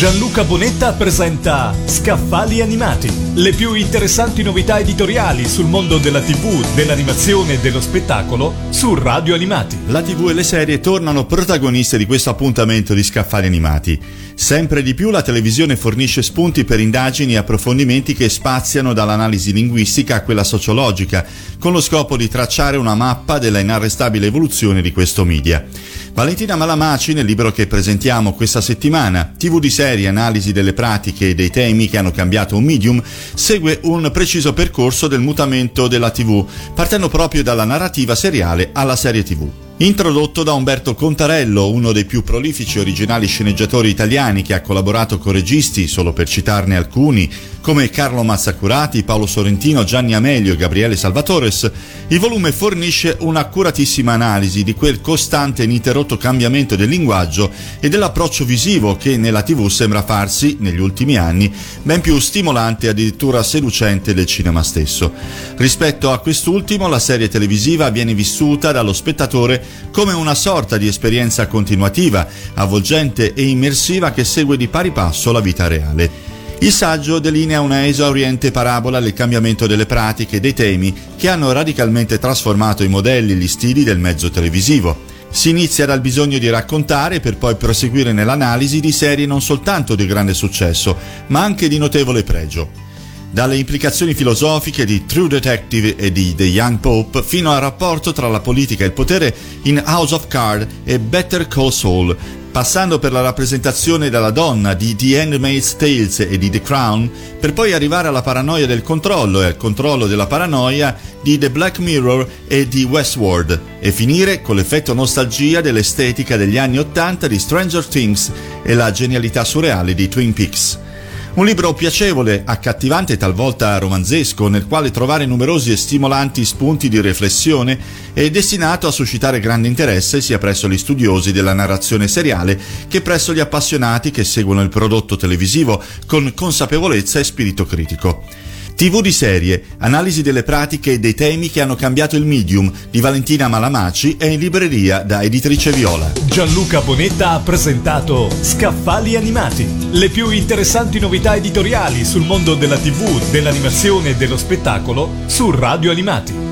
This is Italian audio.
Gianluca Bonetta presenta Scaffali Animati, le più interessanti novità editoriali sul mondo della TV, dell'animazione e dello spettacolo su Radio Animati. La TV e le serie tornano protagoniste di questo appuntamento di Scaffali Animati. Sempre di più la televisione fornisce spunti per indagini e approfondimenti che spaziano dall'analisi linguistica a quella sociologica, con lo scopo di tracciare una mappa della inarrestabile evoluzione di questo media. Valentina Malamaci, nel libro che presentiamo questa settimana, TV di serie, analisi delle pratiche e dei temi che hanno cambiato un medium, segue un preciso percorso del mutamento della TV, partendo proprio dalla narrativa seriale alla serie TV. Introdotto da Umberto Contarello, uno dei più prolifici originali sceneggiatori italiani che ha collaborato con registi, solo per citarne alcuni, come Carlo Mazzacurati, Paolo Sorrentino, Gianni Amelio e Gabriele Salvatores, il volume fornisce un'accuratissima analisi di quel costante e ininterrotto cambiamento del linguaggio e dell'approccio visivo che nella TV sembra farsi, negli ultimi anni, ben più stimolante e addirittura seducente del cinema stesso. Rispetto a quest'ultimo, la serie televisiva viene vissuta dallo spettatore come una sorta di esperienza continuativa, avvolgente e immersiva che segue di pari passo la vita reale. Il saggio delinea una esauriente parabola del cambiamento delle pratiche e dei temi che hanno radicalmente trasformato i modelli e gli stili del mezzo televisivo. Si inizia dal bisogno di raccontare per poi proseguire nell'analisi di serie non soltanto di grande successo, ma anche di notevole pregio dalle implicazioni filosofiche di True Detective e di The Young Pope fino al rapporto tra la politica e il potere in House of Cards e Better Call Saul, passando per la rappresentazione della donna di The Handmaid's Tales e di The Crown, per poi arrivare alla paranoia del controllo e al controllo della paranoia di The Black Mirror e di Westworld, e finire con l'effetto nostalgia dell'estetica degli anni Ottanta di Stranger Things e la genialità surreale di Twin Peaks. Un libro piacevole, accattivante e talvolta romanzesco, nel quale trovare numerosi e stimolanti spunti di riflessione è destinato a suscitare grande interesse sia presso gli studiosi della narrazione seriale che presso gli appassionati che seguono il prodotto televisivo con consapevolezza e spirito critico. TV di serie, analisi delle pratiche e dei temi che hanno cambiato il medium di Valentina Malamaci è in libreria da Editrice Viola. Gianluca Bonetta ha presentato Scaffali Animati, le più interessanti novità editoriali sul mondo della TV, dell'animazione e dello spettacolo su Radio Animati.